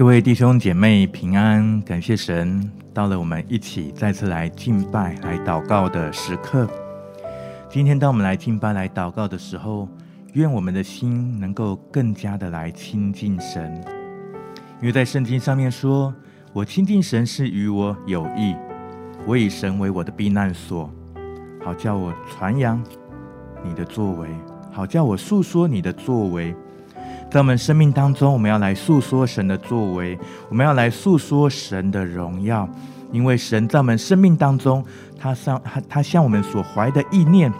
各位弟兄姐妹平安，感谢神，到了我们一起再次来敬拜、来祷告的时刻。今天，当我们来敬拜、来祷告的时候，愿我们的心能够更加的来亲近神，因为在圣经上面说：“我亲近神是与我有益，我以神为我的避难所，好叫我传扬你的作为，好叫我述说你的作为。”在我们生命当中，我们要来诉说神的作为，我们要来诉说神的荣耀，因为神在我们生命当中，他向他他向我们所怀的意念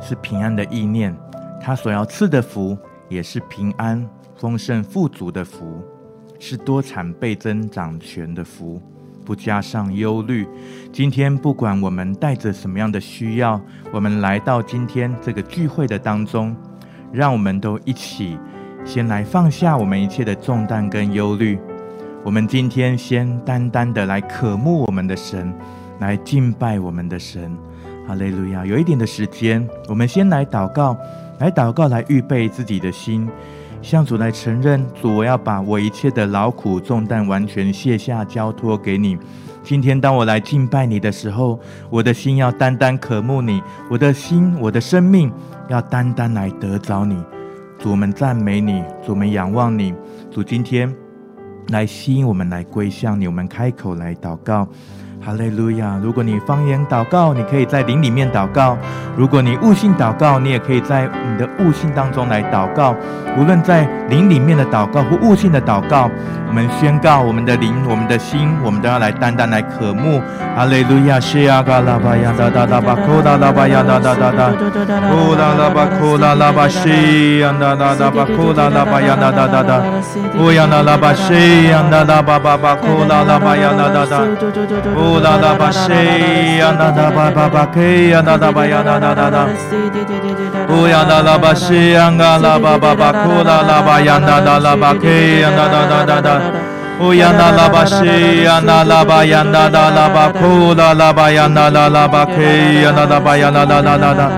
是平安的意念，他所要赐的福也是平安、丰盛、富足的福，是多产倍增、长权的福，不加上忧虑。今天不管我们带着什么样的需要，我们来到今天这个聚会的当中。让我们都一起先来放下我们一切的重担跟忧虑。我们今天先单单的来渴慕我们的神，来敬拜我们的神。哈利路亚！有一点的时间，我们先来祷告，来祷告，来预备自己的心，向主来承认：主，我要把我一切的劳苦重担完全卸下，交托给你。今天当我来敬拜你的时候，我的心要单单渴慕你，我的心，我的生命。要单单来得着你，主，我们赞美你，主，我们仰望你，主，今天来吸引我们来归向你，我们开口来祷告。哈利路亚！如果你方言祷告，你可以在灵里面祷告；如果你悟性祷告，你也可以在你的悟性当中来祷告。无论在灵里面的祷告或悟性的祷告，我们宣告我们的灵、我们的心，我们都要来单单来渴慕。哈利路亚！西亚嘎拉巴呀哒哒哒巴库拉拉巴呀哒哒哒哒，库拉拉巴库拉拉巴西呀哒哒哒巴库拉拉巴呀哒哒哒哒，乌呀那拉巴西呀哒哒巴巴巴库拉拉巴呀哒哒哒。呜啦啦吧西呀啦啦吧吧吧克呀啦啦吧呀啦啦啦啦，呜呀啦啦吧西呀啦啦吧吧吧库啦啦吧呀啦啦啦吧克呀啦啦啦啦啦，呜呀啦啦吧西呀啦啦吧呀啦啦啦吧库啦啦吧呀啦啦啦吧克呀啦啦吧呀啦啦啦啦啦，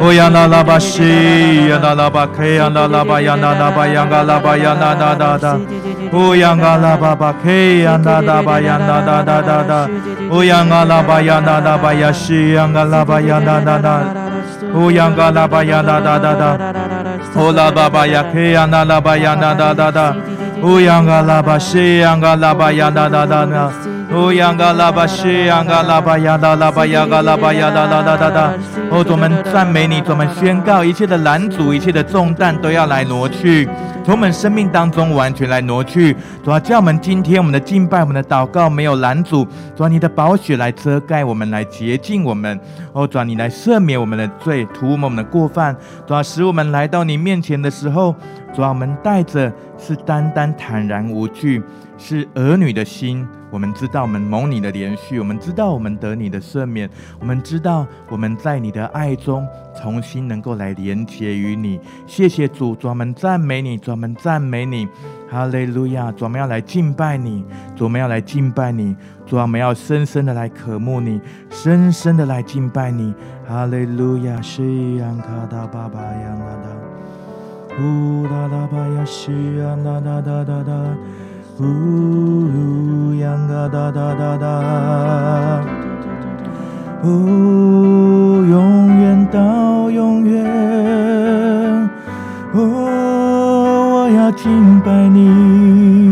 呜呀啦啦吧西呀啦啦吧克呀啦啦吧呀啦啦吧呀啦啦吧呀啦啦啦啦。乌央嘎拉巴巴 K 呀哒哒巴呀哒哒哒哒哒，乌央嘎拉巴呀哒哒巴呀西央嘎拉巴呀哒哒哒，乌央嘎拉巴呀哒哒哒哒，乌拉巴巴呀 K 呀哒哒巴呀哒哒哒哒，乌央嘎拉巴西央嘎拉巴呀哒哒哒哒，乌央嘎拉巴西央嘎拉巴呀哒哒巴呀嘎拉巴呀哒哒哒哒哒，哦，我们赞美你，我们宣告一切的拦阻，一切的重担都要来挪去。从我们生命当中完全来挪去，主啊，叫我们今天我们的敬拜、我们的祷告没有拦阻，主啊，你的宝血来遮盖我们，来洁净我们，哦，主啊，你来赦免我们的罪，涂抹我们的过犯，主啊，使我们来到你面前的时候，主啊，我们带着是单单坦然无惧，是儿女的心。我们知道我们蒙你的怜恤，我们知道我们得你的赦免，我们知道我们在你的爱中重新能够来连结于你。谢谢主，专门赞美你，专门赞美你，哈利路亚！专门要来敬拜你，专门要来敬拜你，专门要深深的来渴慕你，深深的来敬拜你，哈利路亚！西安卡达巴巴呀啦哒，呜啦啦巴呀西呀啦哒哒哒哒。呜呀嘎哒哒哒哒，呜，永远到永远，呜，我要敬拜你。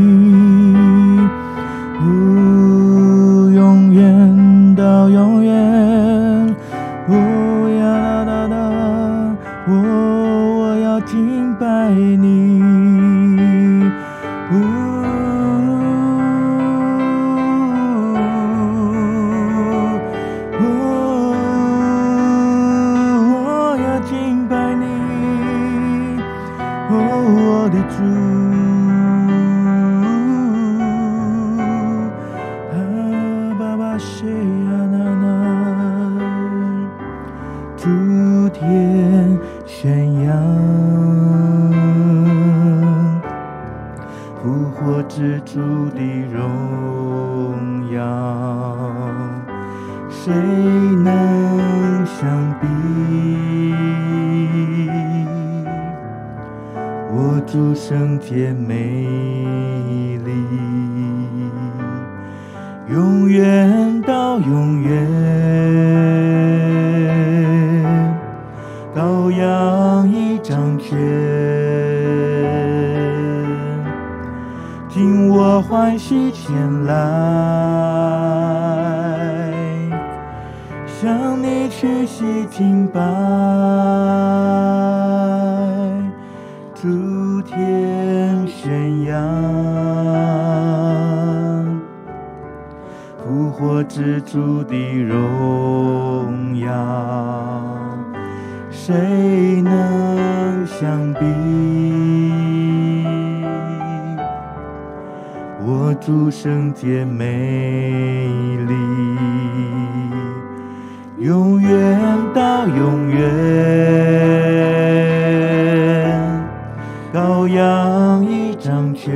羔羊已掌权，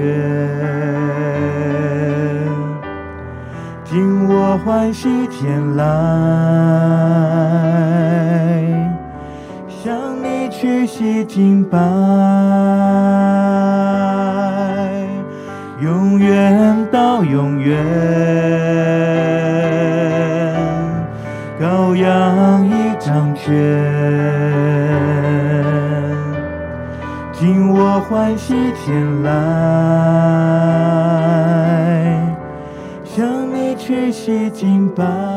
听我欢喜天籁，向你屈膝敬拜，永远到永远，羔羊已掌权。我欢喜前来，向你屈膝敬拜。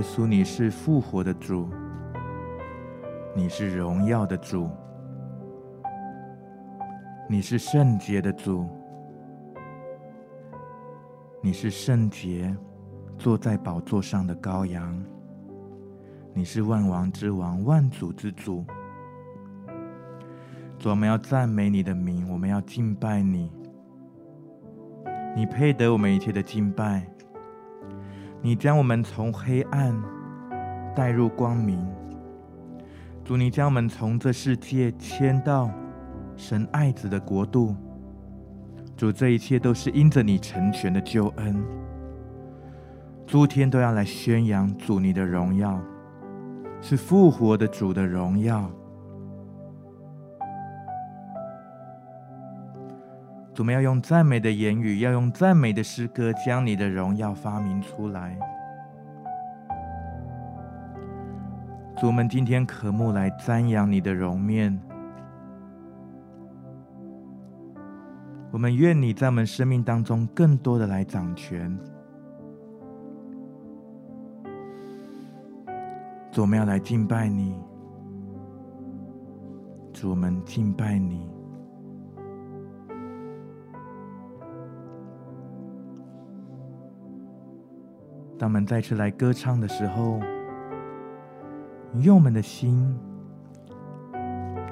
耶稣，你是复活的主，你是荣耀的主，你是圣洁的主，你是圣洁坐在宝座上的羔羊，你是万王之王、万主之主。主，我们要赞美你的名，我们要敬拜你，你配得我们一切的敬拜。你将我们从黑暗带入光明，主，你将我们从这世界迁到神爱子的国度，主，这一切都是因着你成全的救恩，诸天都要来宣扬主你的荣耀，是复活的主的荣耀。我们要用赞美的言语，要用赞美的诗歌，将你的荣耀发明出来。主，我们今天渴慕来瞻仰你的容面。我们愿你在我们生命当中更多的来掌权。主，我们要来敬拜你。主，我们敬拜你。当我们再次来歌唱的时候，用我们的心，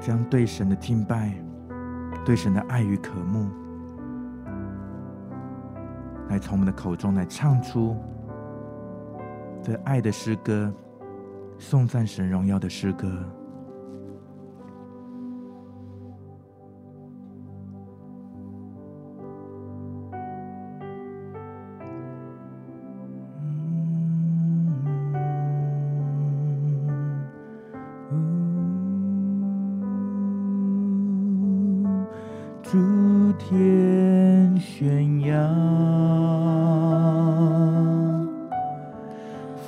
将对神的敬拜、对神的爱与渴慕，来从我们的口中来唱出这爱的诗歌、颂赞神荣耀的诗歌。天悬崖，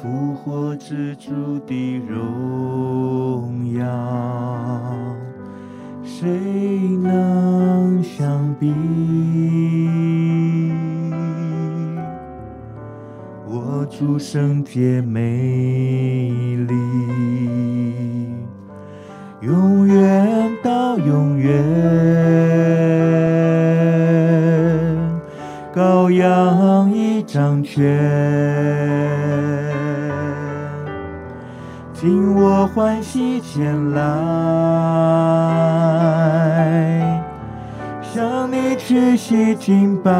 复活之主的荣耀，谁能相比？我主圣洁美。拜，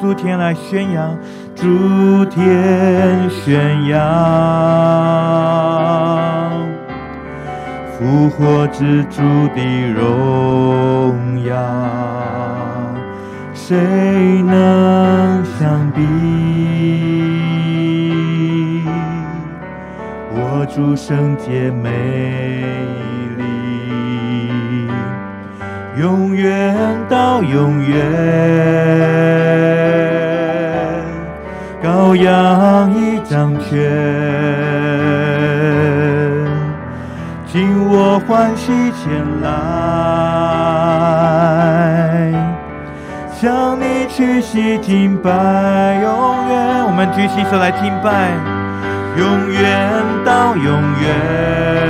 诸天来宣扬，诸天宣扬。复活之主的荣耀，谁能相比？我主圣洁美永远到永远，羔羊已掌权。今我欢喜前来，向你屈膝敬拜，永远。我们举起手来敬拜，永远到永远。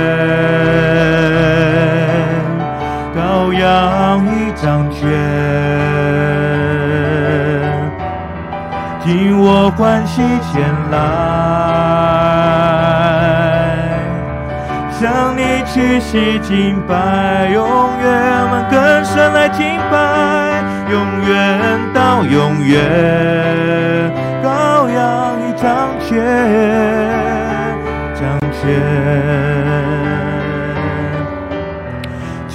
羔羊已掌权，听我欢喜前来，向你。屈膝敬拜，永远我们更深来敬拜，永远到永远，羔羊已掌权，掌权，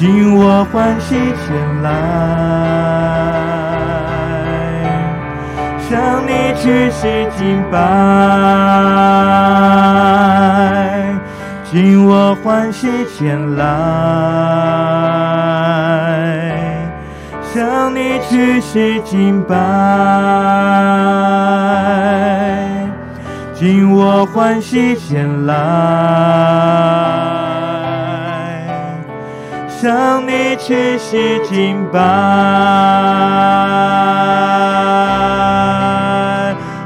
今我欢喜前来，向你屈膝敬拜。今我欢喜前来，向你屈膝敬拜。今我欢喜前来，向你屈膝敬拜。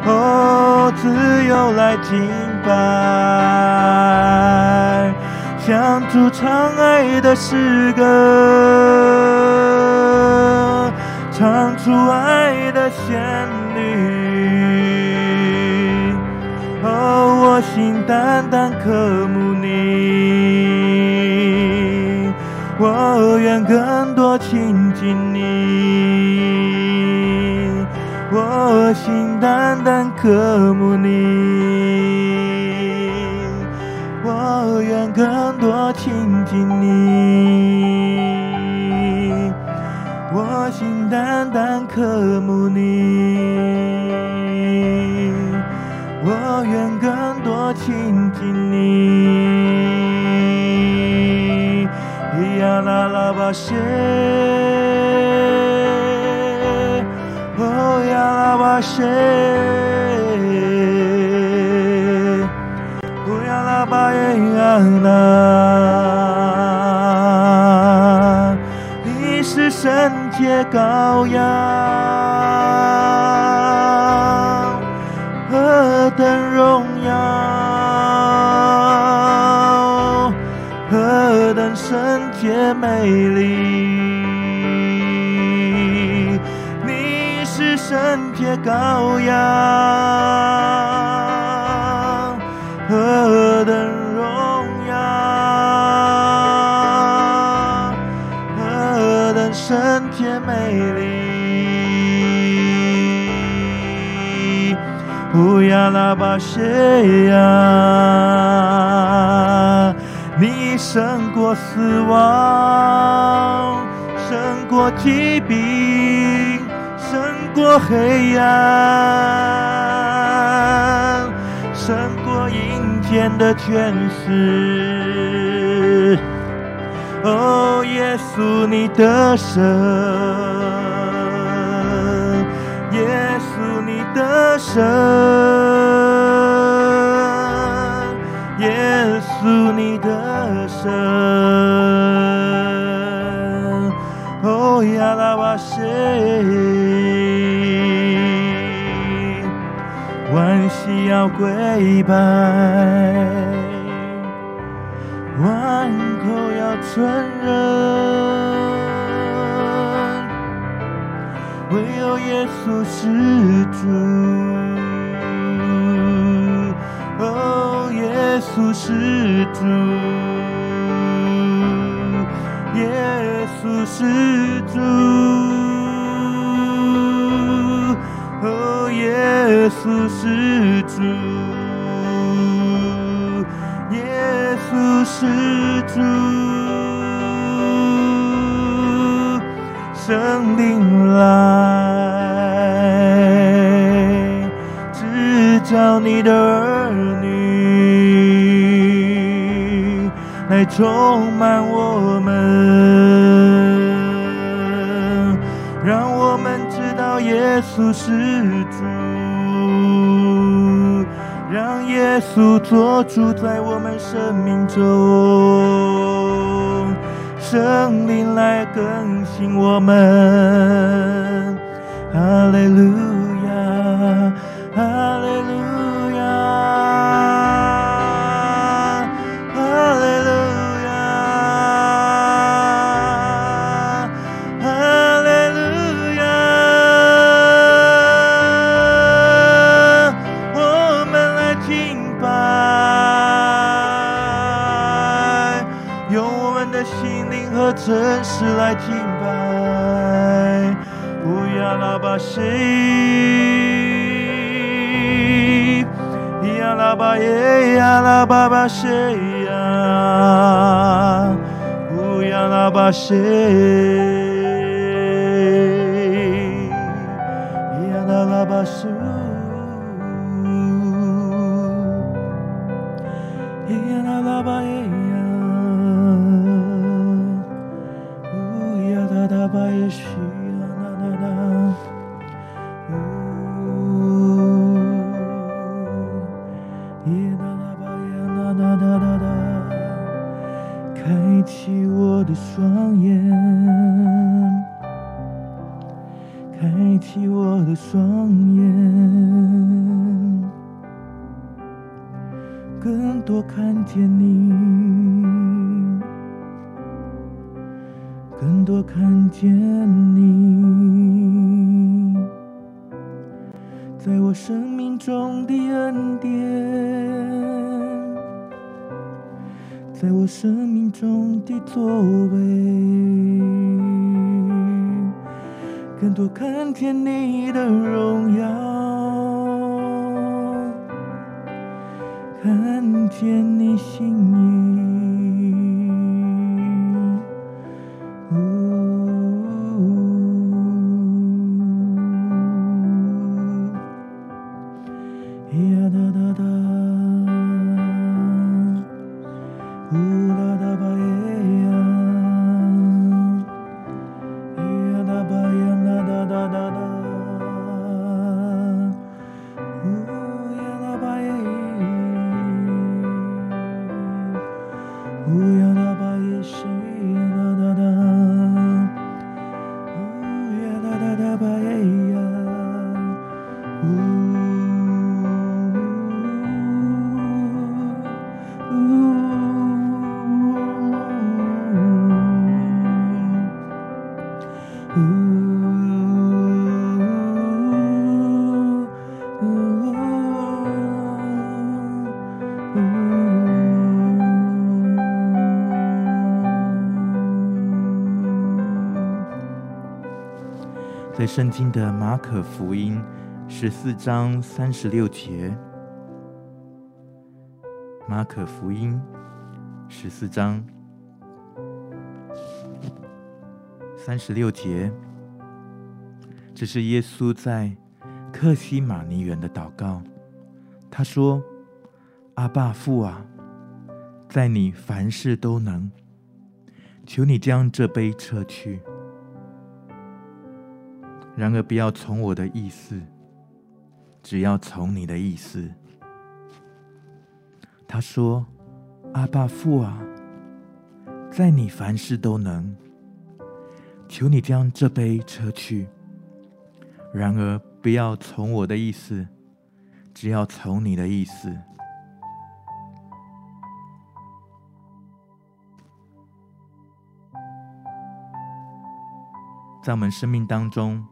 哦，自由来敬拜。唱出唱爱的诗歌，唱出爱的旋律。哦，我心单单渴慕你，我愿更多亲近你，我心单单渴慕你。我愿更多亲近你，我心单单渴慕你，我愿更多亲近你。呀啦啦吧谢，哦呀啦吧谢。你是圣洁羔羊，何等圣洁美丽。你是圣洁羔羊，何等荣耀，何等。圣洁美丽，乌鸦拉巴谢呀，胜过死亡，胜过疾病，胜过黑暗，胜过阴间的权势。哦，耶稣，你的神！耶稣，你的神！耶稣，你的胜！哦，呀拉瓦谢，万膝要跪拜。万口要承认，唯有耶耶稣是主，哦，耶稣是主，耶稣是主，哦，耶稣是主，耶稣是主。圣灵来，指教你的儿女，来充满我们，耶稣是主，让耶稣做主在我们生命中。圣灵来更新我们，哈利路亚拉巴西，所为。更多看见你的荣耀，看见你心意。圣经的马可福音十四章三十六节，马可福音十四章三十六节，这是耶稣在客西马尼园的祷告。他说：“阿爸父啊，在你凡事都能，求你将这杯撤去。”然而，不要从我的意思，只要从你的意思。他说：“阿爸父啊，在你凡事都能，求你将这杯撤去。然而，不要从我的意思，只要从你的意思。”在我们生命当中。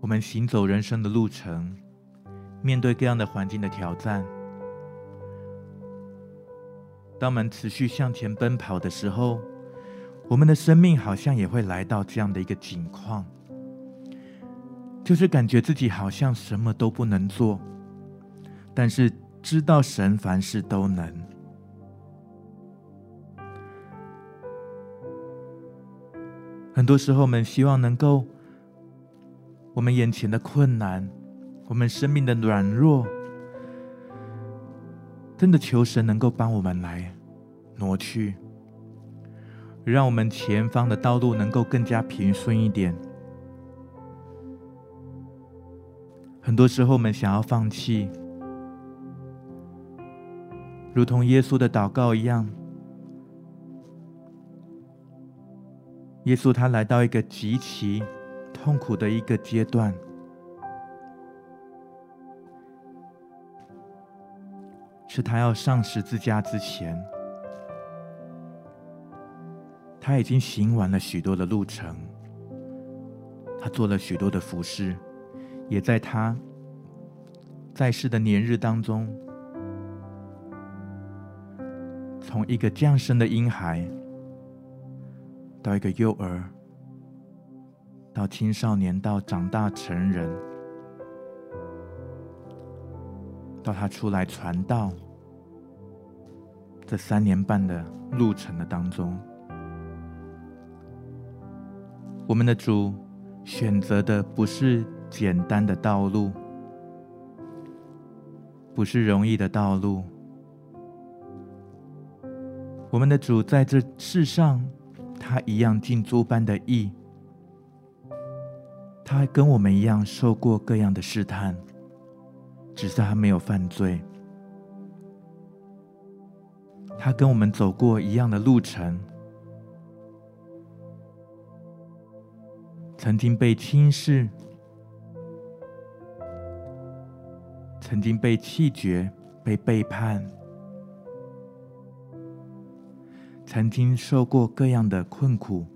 我们行走人生的路程，面对各样的环境的挑战，当我们持续向前奔跑的时候，我们的生命好像也会来到这样的一个境况，就是感觉自己好像什么都不能做，但是知道神凡事都能。很多时候，我们希望能够，我们眼前的困难，我们生命的软弱，真的求神能够帮我们来挪去，让我们前方的道路能够更加平顺一点。很多时候，我们想要放弃，如同耶稣的祷告一样。耶稣他来到一个极其痛苦的一个阶段，是他要上十字架之前，他已经行完了许多的路程，他做了许多的服饰，也在他在世的年日当中，从一个降生的婴孩。到一个幼儿，到青少年，到长大成人，到他出来传道，这三年半的路程的当中，我们的主选择的不是简单的道路，不是容易的道路。我们的主在这世上。他一样尽诸般的义，他还跟我们一样受过各样的试探，只是他没有犯罪。他跟我们走过一样的路程，曾经被轻视，曾经被弃绝，被背叛。曾经受过各样的困苦，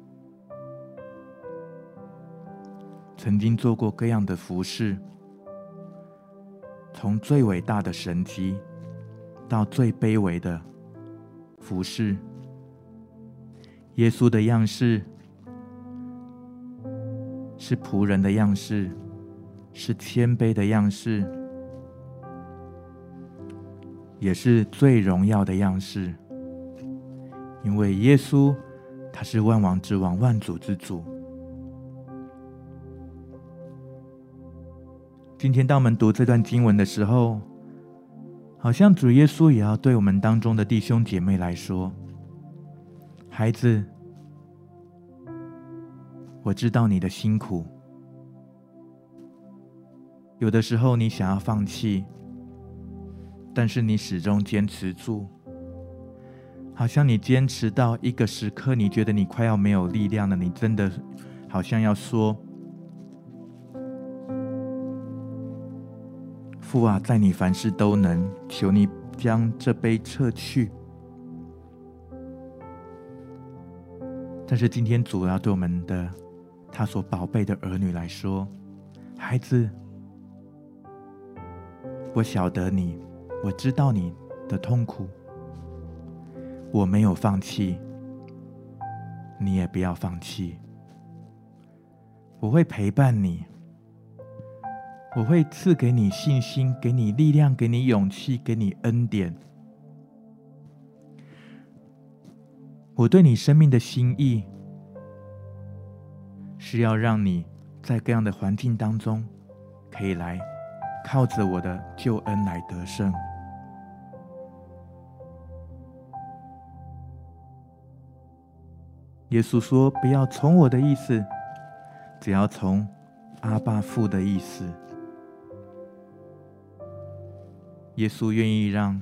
曾经做过各样的服饰，从最伟大的神迹到最卑微的服饰，耶稣的样式是仆人的样式，是谦卑的样式，也是最荣耀的样式。因为耶稣，他是万王之王、万主之主。今天当我们读这段经文的时候，好像主耶稣也要对我们当中的弟兄姐妹来说：“孩子，我知道你的辛苦，有的时候你想要放弃，但是你始终坚持住。”好像你坚持到一个时刻，你觉得你快要没有力量了，你真的好像要说：“父啊，在你凡事都能，求你将这杯撤去。”但是今天主要对我们的他所宝贝的儿女来说，孩子，我晓得你，我知道你的痛苦。我没有放弃，你也不要放弃。我会陪伴你，我会赐给你信心，给你力量，给你勇气，给你恩典。我对你生命的心意，是要让你在各样的环境当中，可以来靠着我的救恩来得胜。耶稣说：“不要从我的意思，只要从阿爸父的意思。”耶稣愿意让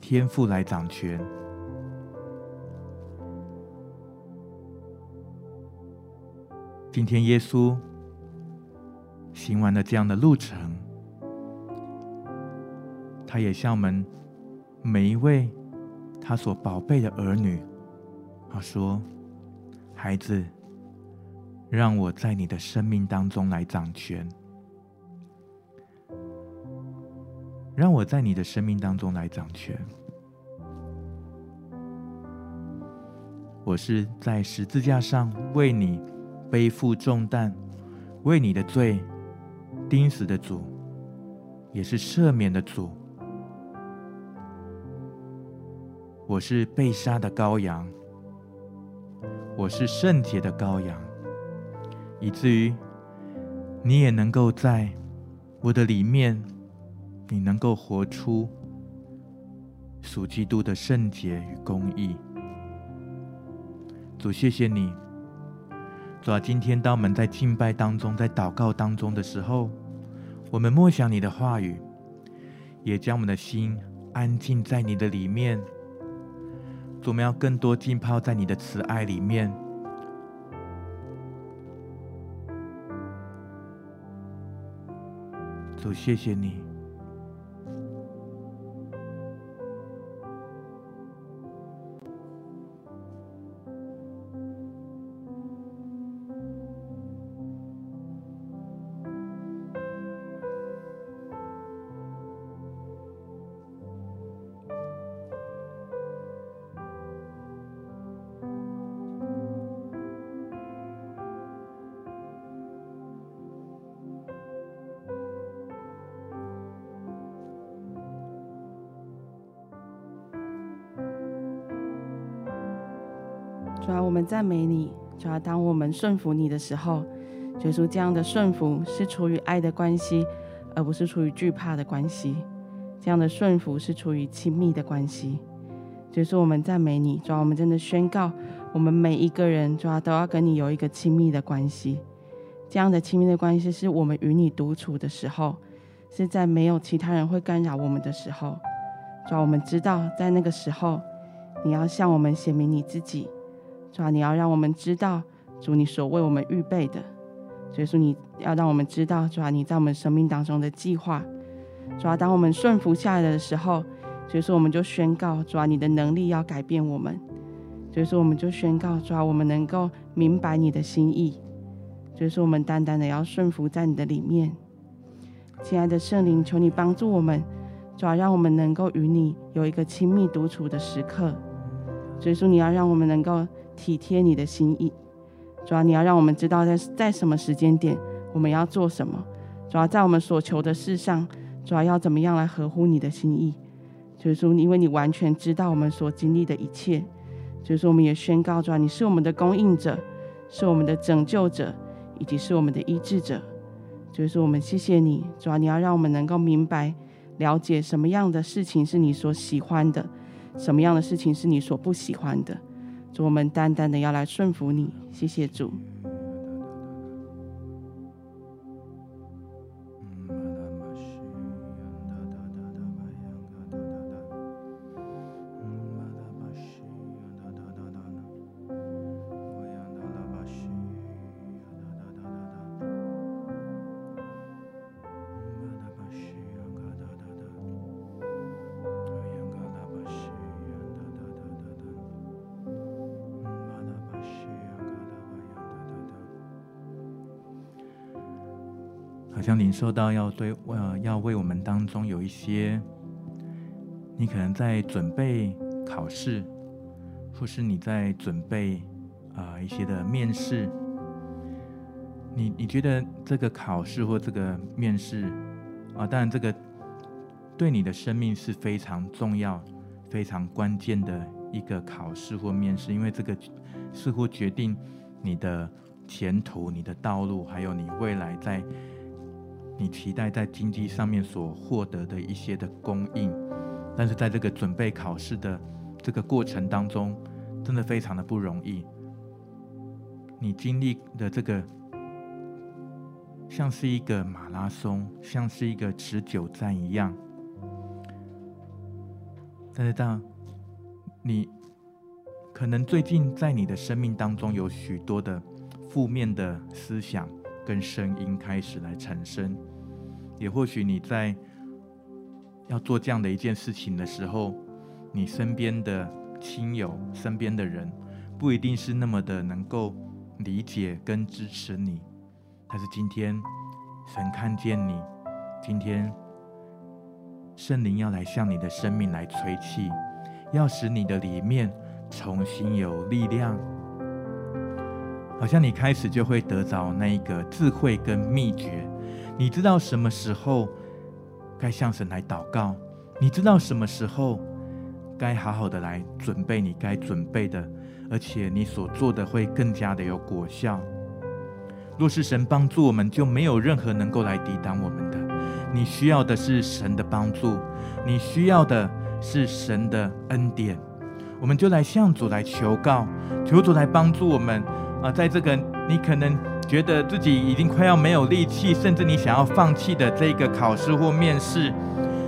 天父来掌权。今天耶稣行完了这样的路程，他也向我们每一位他所宝贝的儿女，他说。孩子，让我在你的生命当中来掌权，让我在你的生命当中来掌权。我是在十字架上为你背负重担，为你的罪钉死的主，也是赦免的主。我是被杀的羔羊，我是圣洁的羔羊，以至于你也能够在我的里面，你能够活出属基督的圣洁与公义。主，谢谢你。主啊，今天当我们在敬拜当中，在祷告当中的时候，我们默想你的话语，也将我们的心安静在你的里面。主，我们要更多浸泡在你的慈爱里面。主，谢谢你。主啊，我们赞美你。主啊，当我们顺服你的时候，就是这样的顺服是出于爱的关系，而不是出于惧怕的关系。这样的顺服是出于亲密的关系。就是，我们赞美你。主啊，我们真的宣告，我们每一个人，主啊，都要跟你有一个亲密的关系。这样的亲密的关系，是我们与你独处的时候，是在没有其他人会干扰我们的时候。主啊，我们知道，在那个时候，你要向我们显明你自己。主啊，你要让我们知道，主你所为我们预备的，所以说你要让我们知道，主啊，你在我们生命当中的计划。主啊，当我们顺服下来的时候，所以说我们就宣告，主啊，你的能力要改变我们。所以说我们就宣告，主啊，我们能够明白你的心意。所以说我们单单的要顺服在你的里面。亲爱的圣灵，求你帮助我们，主啊，让我们能够与你有一个亲密独处的时刻。所以说你要让我们能够。体贴你的心意，主要你要让我们知道在在什么时间点我们要做什么，主要在我们所求的事上，主要要怎么样来合乎你的心意。就是说，因为你完全知道我们所经历的一切，就是说，我们也宣告，主要你是我们的供应者，是我们的拯救者，以及是我们的医治者。就是说，我们谢谢你，主要你要让我们能够明白、了解什么样的事情是你所喜欢的，什么样的事情是你所不喜欢的。我们单单的要来顺服你，谢谢主。受到要对呃要为我们当中有一些，你可能在准备考试，或是你在准备啊、呃、一些的面试，你你觉得这个考试或这个面试啊，当然这个对你的生命是非常重要、非常关键的一个考试或面试，因为这个似乎决定你的前途、你的道路，还有你未来在。你期待在经济上面所获得的一些的供应，但是在这个准备考试的这个过程当中，真的非常的不容易。你经历的这个像是一个马拉松，像是一个持久战一样。但是当你可能最近在你的生命当中有许多的负面的思想。跟声音开始来产生，也或许你在要做这样的一件事情的时候，你身边的亲友、身边的人，不一定是那么的能够理解跟支持你。但是今天，神看见你，今天圣灵要来向你的生命来吹气，要使你的里面重新有力量。好像你开始就会得着那一个智慧跟秘诀，你知道什么时候该向神来祷告，你知道什么时候该好好的来准备你该准备的，而且你所做的会更加的有果效。若是神帮助我们，就没有任何能够来抵挡我们的。你需要的是神的帮助，你需要的是神的恩典，我们就来向主来求告，求主来帮助我们。啊，在这个你可能觉得自己已经快要没有力气，甚至你想要放弃的这个考试或面试，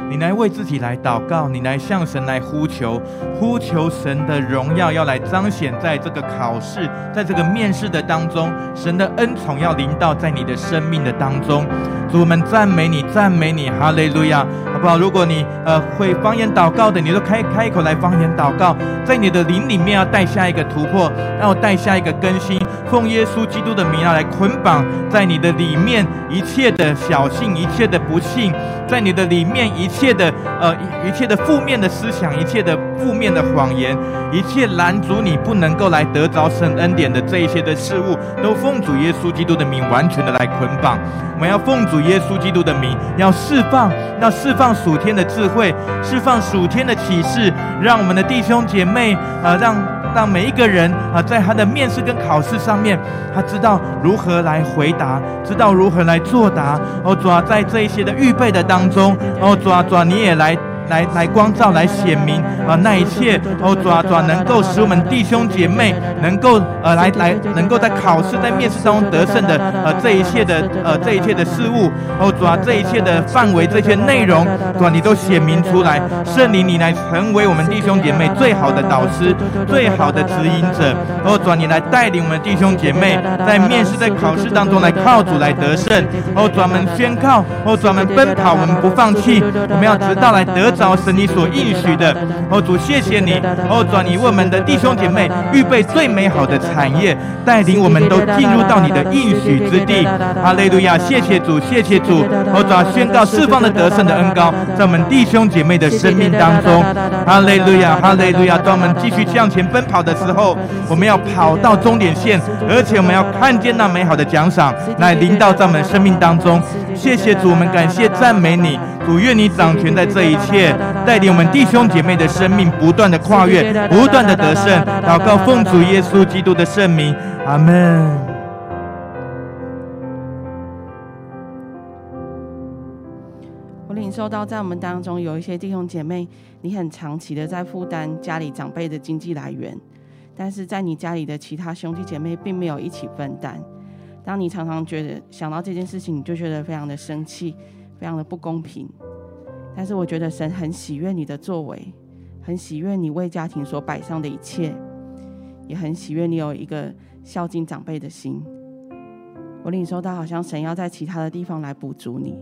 你来为自己来祷告，你来向神来呼求，呼求神的荣耀要来彰显在这个考试，在这个面试的当中，神的恩宠要临到在你的生命的当中。主，我们赞美你，赞美你，哈利路亚，好？如果你呃会方言祷告的，你就开开口来方言祷告，在你的灵里面要带下一个突破，要带下一个更新，奉耶稣基督的名要来捆绑在你的里面一切的小信，一切的不信，在你的里面一切的呃一切的负面的思想，一切的负面的谎言，一切拦阻你不能够来得着神恩典的这一些的事物，都奉主耶稣基督的名完全的来捆绑。我们要奉主。耶稣基督的名，要释放，要释放属天的智慧，释放属天的启示，让我们的弟兄姐妹啊，让让每一个人啊，在他的面试跟考试上面，他知道如何来回答，知道如何来作答。哦，主啊，在这一些的预备的当中，哦，主啊，主啊，你也来。来来光照，来显明啊，那一切哦，主啊主啊，能够使我们弟兄姐妹能够呃来来能够在考试在面试当中得胜的呃这一切的呃这一切的事物哦，主啊这一切的范围这些内容，主啊你都显明出来，圣灵你来成为我们弟兄姐妹最好的导师，最好的指引者哦，主啊你来带领我们弟兄姐妹在面试在考试当中来靠主来得胜哦，专门宣告哦，专门奔跑，我们不放弃，我们要直到来得。找神你所应许的，哦主，谢谢你，哦主，你为我们的弟兄姐妹预备最美好的产业，带领我们都进入到你的应许之地。哈利路亚，谢谢主，谢谢主，哦主，宣告释放的得胜的恩膏在我们弟兄姐妹的生命当中。哈利路亚，哈利路亚，当我们继续向前奔跑的时候，我们要跑到终点线，而且我们要看见那美好的奖赏来临到在我们生命当中。谢谢主，我们感谢赞美你，主，愿你掌权在这一切。带领我们弟兄姐妹的生命不断的跨越，不断的得胜。祷告奉主耶稣基督的圣名，阿门。我领受到，在我们当中有一些弟兄姐妹，你很长期的在负担家里长辈的经济来源，但是在你家里的其他兄弟姐妹并没有一起分担。当你常常觉得想到这件事情，你就觉得非常的生气，非常的不公平。但是我觉得神很喜悦你的作为，很喜悦你为家庭所摆上的一切，也很喜悦你有一个孝敬长辈的心。我领受到好像神要在其他的地方来补足你，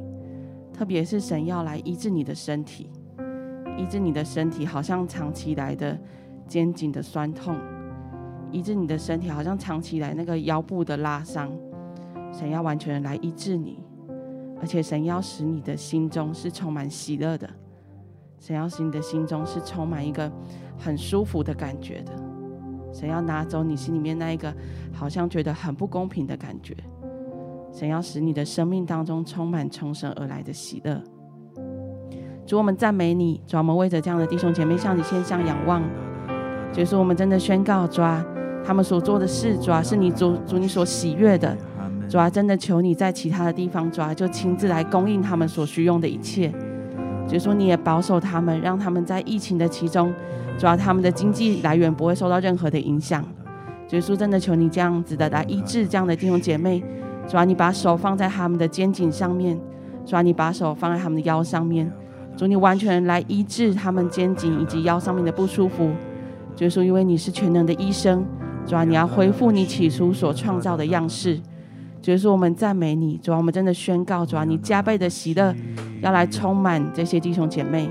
特别是神要来医治你的身体，医治你的身体，好像长期来的肩颈的酸痛，医治你的身体，好像长期来那个腰部的拉伤，神要完全来医治你。而且神要使你的心中是充满喜乐的，神要使你的心中是充满一个很舒服的感觉的，神要拿走你心里面那一个好像觉得很不公平的感觉，神要使你的生命当中充满从神而来的喜乐。主，我们赞美你，主，我们为着这样的弟兄姐妹向你献上仰望，就是我们真的宣告，主啊，他们所做的事，主啊，是你主主你所喜悦的。主啊，真的求你在其他的地方，主啊，就亲自来供应他们所需用的一切。就说你也保守他们，让他们在疫情的其中，主啊，他们的经济来源不会受到任何的影响。耶稣真的求你这样子的来医治这样的弟兄姐妹。主啊，你把手放在他们的肩颈上面，主啊，你把手放在他们的腰上面，主你完全来医治他们肩颈以及腰上面的不舒服。就说因为你是全能的医生，主啊，你要恢复你起初所创造的样式。所以说，我们赞美你，主啊，我们真的宣告，主啊，你加倍的喜乐要来充满这些弟兄姐妹，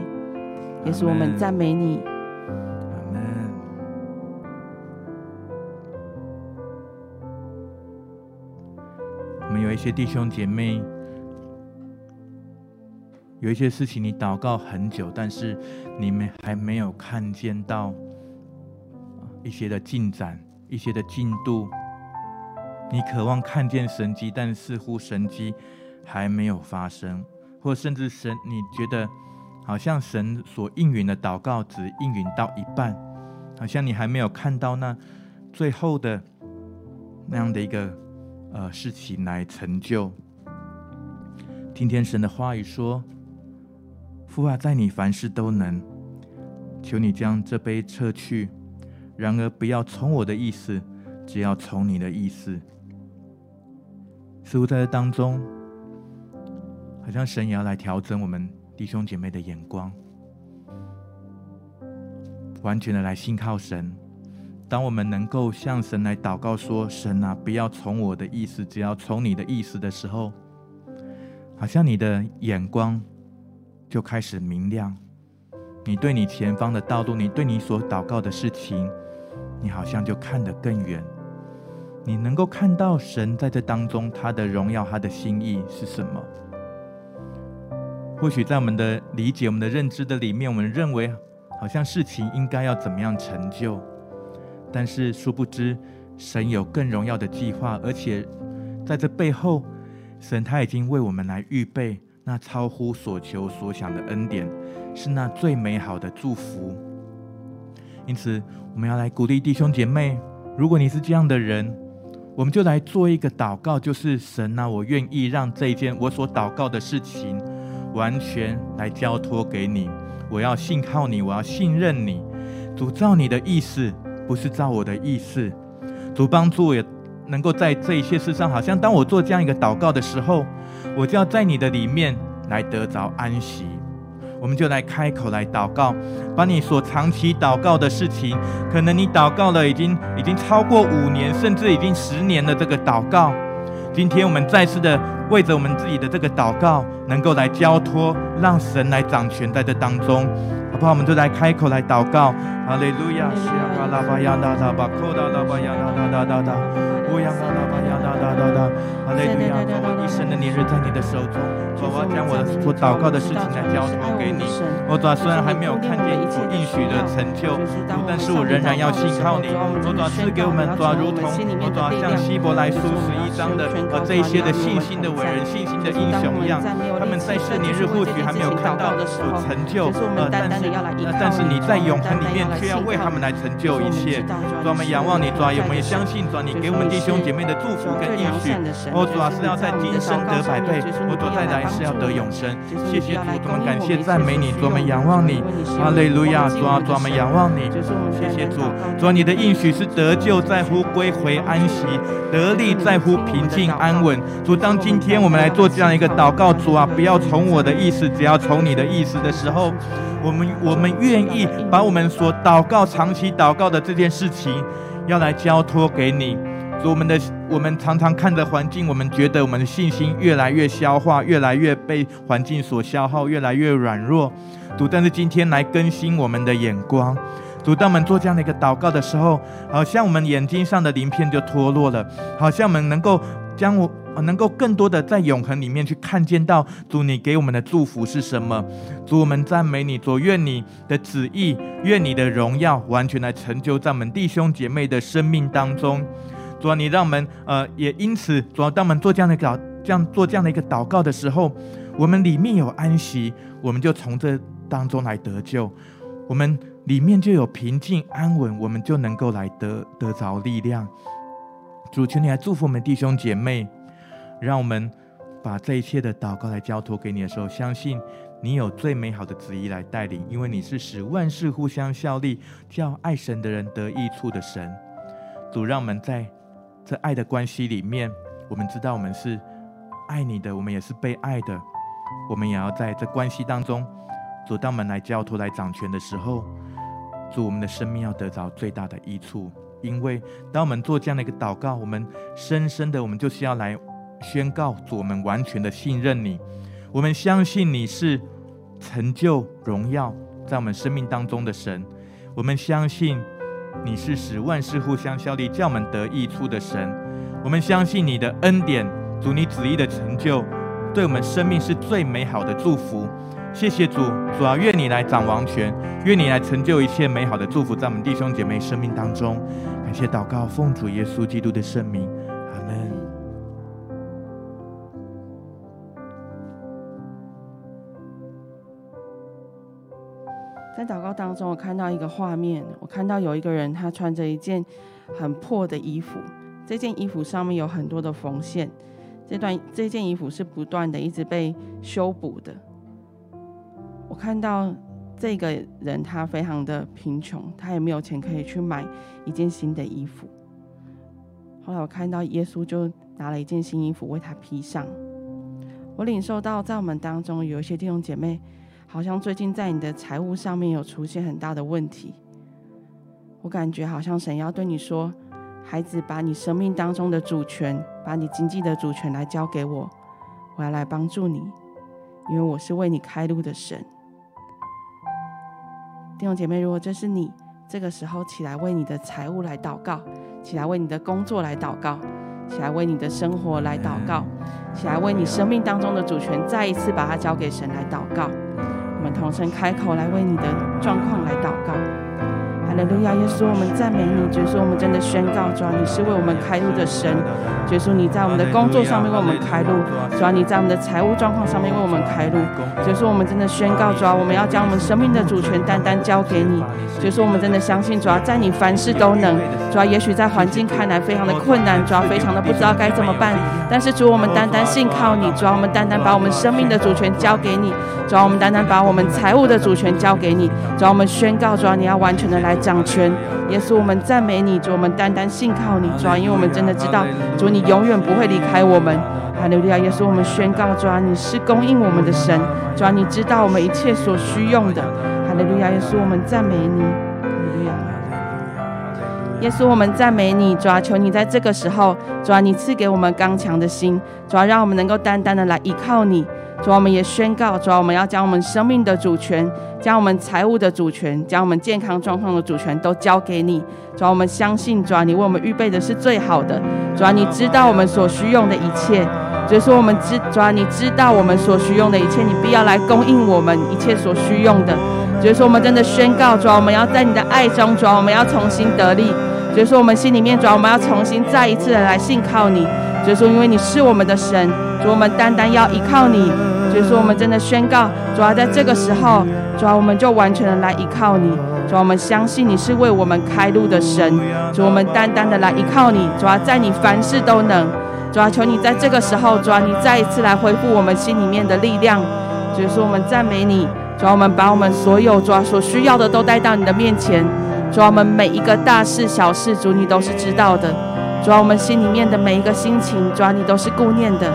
也是我们赞美你。我们有一些弟兄姐妹，有一些事情你祷告很久，但是你们还没有看见到一些的进展、一些的进度。你渴望看见神迹，但似乎神迹还没有发生，或甚至神，你觉得好像神所应允的祷告只应允到一半，好像你还没有看到那最后的那样的一个呃事情来成就。听天神的话语说：“父啊，在你凡事都能，求你将这杯撤去，然而不要从我的意思，只要从你的意思。”似乎在这当中，好像神也要来调整我们弟兄姐妹的眼光，完全的来信靠神。当我们能够向神来祷告说：“神啊，不要从我的意思，只要从你的意思”的时候，好像你的眼光就开始明亮。你对你前方的道路，你对你所祷告的事情，你好像就看得更远。你能够看到神在这当中，他的荣耀，他的心意是什么？或许在我们的理解、我们的认知的里面，我们认为好像事情应该要怎么样成就，但是殊不知，神有更荣耀的计划，而且在这背后，神他已经为我们来预备那超乎所求所想的恩典，是那最美好的祝福。因此，我们要来鼓励弟兄姐妹，如果你是这样的人。我们就来做一个祷告，就是神啊，我愿意让这一件我所祷告的事情，完全来交托给你。我要信靠你，我要信任你。主照你的意思，不是照我的意思。主帮助，也能够在这一些事上，好像当我做这样一个祷告的时候，我就要在你的里面来得着安息。我们就来开口来祷告，把你所长期祷告的事情，可能你祷告了已经已经超过五年，甚至已经十年的这个祷告，今天我们再次的为着我们自己的这个祷告，能够来交托，让神来掌权在这当中，好不好？我们就来开口来祷告，哈利路亚，西亚巴拉巴亚达达巴库达拉巴亚达达达达，乌亚巴拉巴亚达达达达，哈利路亚，我一生的年日在你的手中。我要将我的所祷告的事情来交托给你。我主啊，虽然还没有看见所应许的成就，但是我仍然要信靠你。我主啊，赐给我们主啊，如同我主啊，像希伯来书十一章的和这一些的信心的伟人、信心的英雄一样，他们在圣年日或许还没有看到所成就，呃，但是呃，但是你在永恒里面却要为他们来成就一切。主啊，我们仰望你，主啊，我们也相信主啊，你给我们弟兄姐妹的祝福跟应许。我主啊，是要在今生得百倍，我主再来。是要得永生，谢谢主，我们感谢赞美你，主我们仰望你，哈利路亚，主啊，主我们仰望你，谢谢主，主你的应许是得救在乎归回安息，得力在乎平静安稳。主，当今天我们来做这样一个祷告，主啊，不要从我的意思，只要从你的意思的时候，我们我们愿意把我们所祷告、长期祷告的这件事情，要来交托给你。主，我们的我们常常看着环境，我们觉得我们的信心越来越消化，越来越被环境所消耗，越来越软弱。主，但是今天来更新我们的眼光。主，当我们做这样的一个祷告的时候，好像我们眼睛上的鳞片就脱落了，好像我们能够将我能够更多的在永恒里面去看见到主你给我们的祝福是什么。主，我们赞美你，主，愿你的旨意，愿你的荣耀完全来成就在我们弟兄姐妹的生命当中。主啊，你让我们呃，也因此，主啊，当我们做这样的祷，这样做这样的一个祷告的时候，我们里面有安息，我们就从这当中来得救；我们里面就有平静安稳，我们就能够来得得着力量。主，求你来祝福我们弟兄姐妹，让我们把这一切的祷告来交托给你的时候，相信你有最美好的旨意来带领，因为你是使万事互相效力，叫爱神的人得益处的神。主，让我们在。这爱的关系里面，我们知道我们是爱你的，我们也是被爱的。我们也要在这关系当中，主，当我们来交托、来掌权的时候，主，我们的生命要得着最大的益处。因为当我们做这样的一个祷告，我们深深的，我们就是要来宣告主，我们完全的信任你，我们相信你是成就荣耀在我们生命当中的神，我们相信。你是使万事互相效力，叫我们得益处的神。我们相信你的恩典主你旨意的成就，对我们生命是最美好的祝福。谢谢主，主啊，愿你来掌王权，愿你来成就一切美好的祝福在我们弟兄姐妹生命当中。感谢祷告，奉主耶稣基督的圣名，在祷告当中，我看到一个画面，我看到有一个人，他穿着一件很破的衣服，这件衣服上面有很多的缝线，这段这件衣服是不断的一直被修补的。我看到这个人，他非常的贫穷，他也没有钱可以去买一件新的衣服。后来我看到耶稣就拿了一件新衣服为他披上。我领受到在我们当中有一些弟兄姐妹，好像最近在你的财务上面有出现很大的问题。我感觉好像神要对你说：“孩子，把你生命当中的主权，把你经济的主权来交给我，我要来帮助你，因为我是为你开路的神。”弟兄姐妹，如果这是你，这个时候起来为你的财务来祷告，起来为你的工作来祷告，起来为你的生活来祷告，起来为你生命当中的主权再一次把它交给神来祷告。我们同声开口来为你的状况来祷告。哈利路亚！耶稣，我们赞美你。耶稣，我们真的宣告，主啊，你是为我们开路的神。耶稣，你在我们的工作上面为我们开路；主啊，你在我们的财务状况上面为我们开路。耶稣，我们真的宣告，主啊，我们要将我们生命的主权单单交给你。耶稣，我们真的相信，主啊，在你凡事都能。主啊，也许在环境看来非常的困难，主啊，非常的不知道该怎么办。但是主，我们单单信靠你。主啊，我们单单把我们生命的主权交给你。主啊，我们单单把我们财务的主权交给你。主啊，我们宣告，主啊，你要完全的来。掌权，耶稣，我们赞美你，主，我们单单信靠你，主啊，因为我们真的知道，主，你永远不会离开我们。哈利路亚，耶稣，我们宣告，主啊，你是供应我们的神，主啊，你知道我们一切所需用的。哈利路亚，耶稣，我们赞美你。耶稣，我们赞美你，主啊，求你在这个时候，主啊，你赐给我们刚强的心，主啊，让我们能够单单的来依靠你。主啊，我们也宣告，主啊，我们要将我们生命的主权，将我们财务的主权，将我们健康状况的主权都交给你。主啊，我们相信，主啊，你为我们预备的是最好的。主啊，你知道我们所需用的一切。所以说，我们知，主啊，你知道我们所需用的一切，你必要来供应我们一切所需用的。所以说，我们真的宣告，主啊，我们要在你的爱中，主啊，我们要重新得力。所以说，我们心里面，主啊，我们要重新再一次的来信靠你。所以说，因为你是我们的神。主，我们单单要依靠你。所以说，我们真的宣告，主要在这个时候，主要我们就完全的来依靠你。主我们相信你是为我们开路的神。主，我们单单的来依靠你。主要在你凡事都能。主要求你在这个时候，主要你再一次来恢复我们心里面的力量。所以说，我们赞美你。主要我们把我们所有主要所需要的都带到你的面前。主要我们每一个大事小事，主你都是知道的。主要我们心里面的每一个心情，主要你都是顾念的。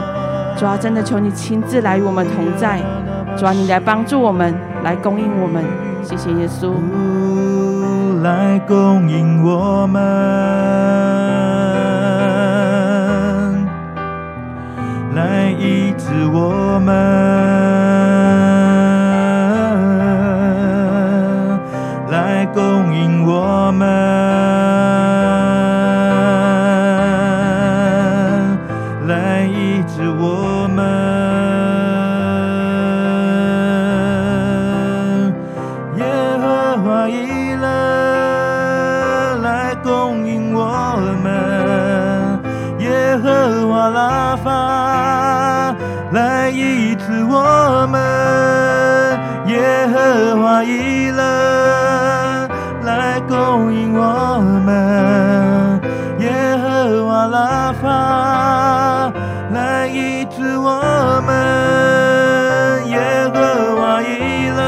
主啊，真的求你亲自来与我们同在。主啊，你来帮助我们，来供应我们。谢谢耶稣。来供应我们，来医治我们，应法来医治我们，耶和华以勒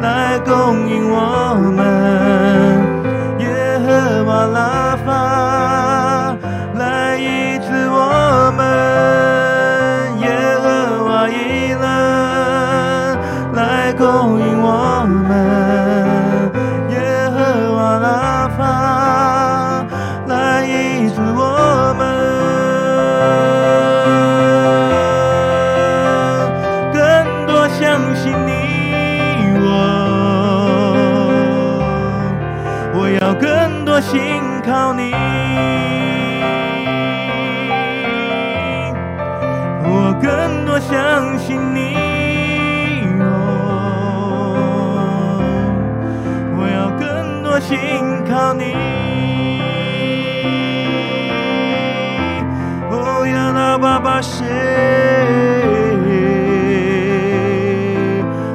来供应我们，耶和华拉法来医治我们耶和华以勒来。供应我们，相信你，哦，我要更多信靠你。哦呀，那爸爸谁？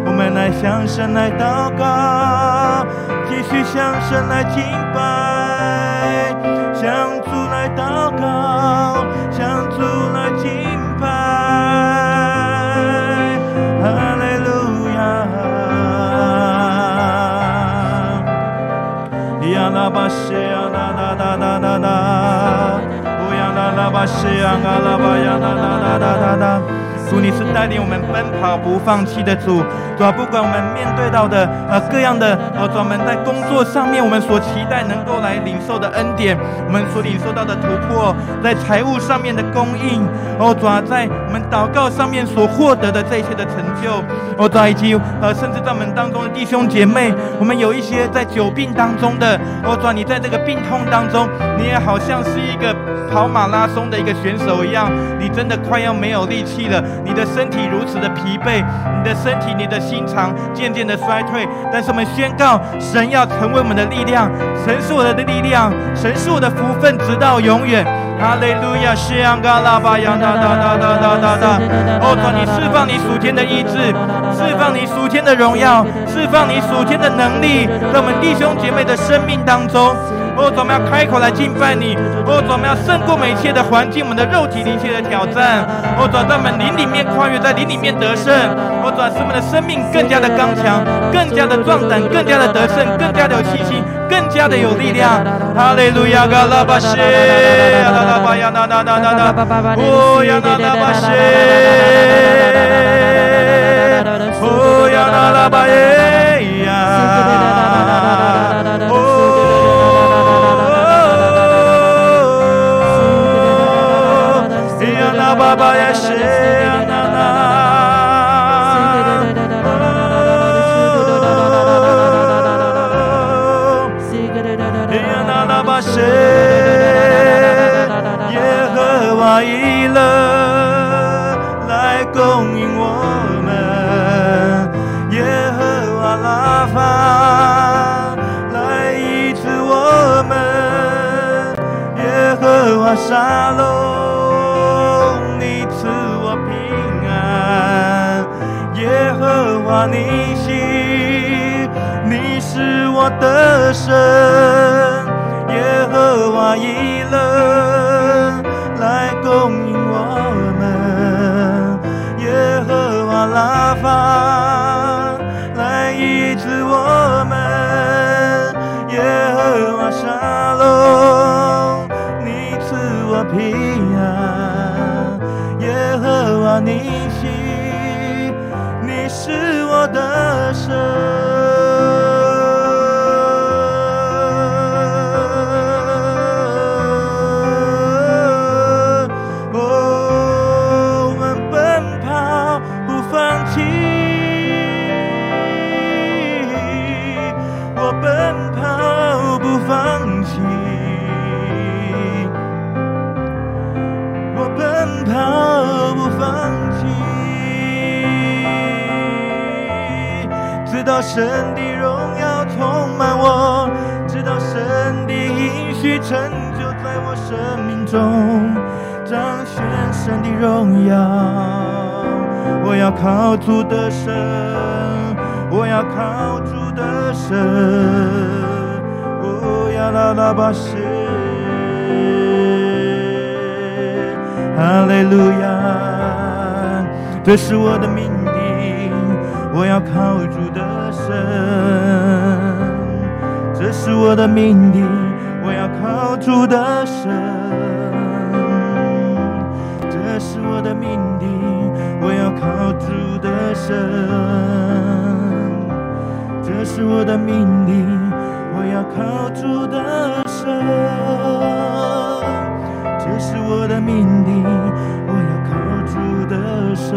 我们来向神来祷告，继续向神来敬拜，西呀啦啦啦啦啦啦，乌呀啦啦巴西呀啦巴呀啦啦啦啦啦啦。主，你是带领我们奔跑不放弃的主。主啊，不管我们面对到的呃各样的呃，专门在工作上面我们所期待能够来领受的恩典，我们所领受到的突破，在财务上面的供应，哦，主啊，在我们祷告上面所获得的这些的成就，哦，主啊，以及呃，甚至在我们当中的弟兄姐妹，我们有一些在久病当中的，哦，主啊，你在这个病痛当中，你也好像是一个跑马拉松的一个选手一样，你真的快要没有力气了。你的身体如此的疲惫，你的身体、你的心肠渐渐的衰退。但是我们宣告，神要成为我们的力量，神是我的力量，神是我的福分，直到永远。哈利路亚，西安嘎拉巴呀，哒哒哒哒哒哒哒。哦，主，你释放你属天的医治，释放你属天的荣耀，释放你属天的能力，在我们弟兄姐妹的生命当中。哦，我们要开口来敬拜你。哦，我们要胜过每一切的环境，我们的肉体一切的挑战。哦，在我们灵里面跨越，在灵里面得胜。哦，使我们的生命更加的刚强，更加的壮胆，更加的得胜，更加的有信心，更加的有力量。哈利路亚，嘎拉巴谢，拉拉巴呀，那那那那那，哦呀，那拉巴谢，哦呀，那拉巴耶爸爸也是呀，那那。耶和华以勒来供应我们，耶和华拉法来医治我们，耶和华沙龙。你心，你是我的神，这是我的命定，我要靠主得。这是我的命定，我要靠主得胜。这是我的命定，我要靠主得胜。这是我的命定，我要靠主得胜。这是我的命定，我要靠得胜。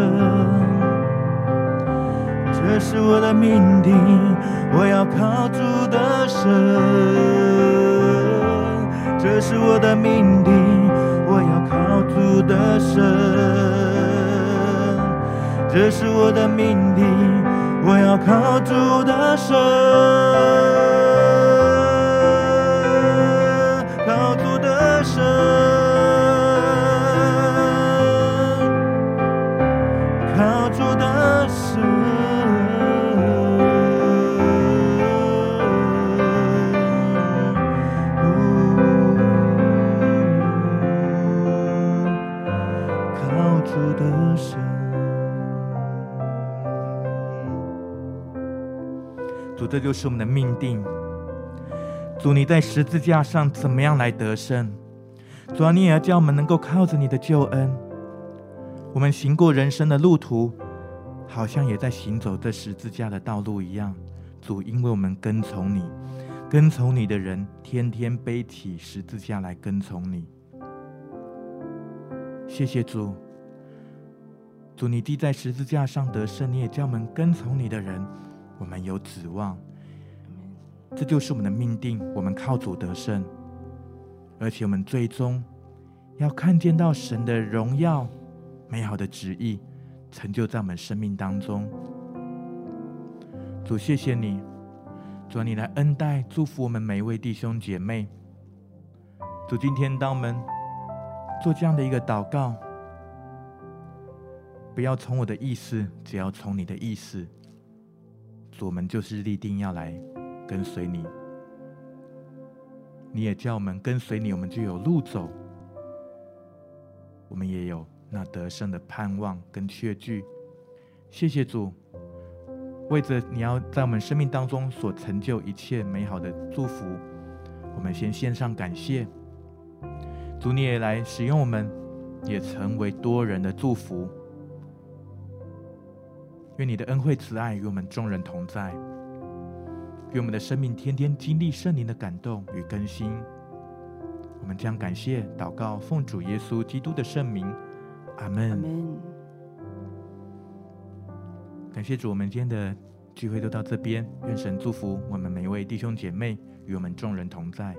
这是我的命定，我要靠主得胜。这是我的命定，我要靠主得胜。这是我的命定，我要靠主的手。这就是我们的命定。主，你在十字架上怎么样来得胜？主啊，你也要叫我们能够靠着你的救恩，我们行过人生的路途，好像也在行走这十字架的道路一样。主，因为我们跟从你，跟从你的人天天背起十字架来跟从你。谢谢主，主，你既在十字架上得胜，你也叫我们跟从你的人。我们有指望，这就是我们的命定。我们靠主得胜，而且我们最终要看见到神的荣耀、美好的旨意成就在我们生命当中。主，谢谢你，主，你来恩待、祝福我们每一位弟兄姐妹。主，今天当我们做这样的一个祷告，不要从我的意思，只要从你的意思。我们就是立定要来跟随你，你也叫我们跟随你，我们就有路走，我们也有那得胜的盼望跟确据。谢谢主，为着你要在我们生命当中所成就一切美好的祝福，我们先献上感谢。主，你也来使用我们，也成为多人的祝福。愿你的恩惠慈爱与我们众人同在，愿我们的生命天天经历圣灵的感动与更新。我们将感谢祷告，奉主耶稣基督的圣名，阿门。阿。感谢主，我们今天的聚会都到这边。愿神祝福我们每一位弟兄姐妹与我们众人同在。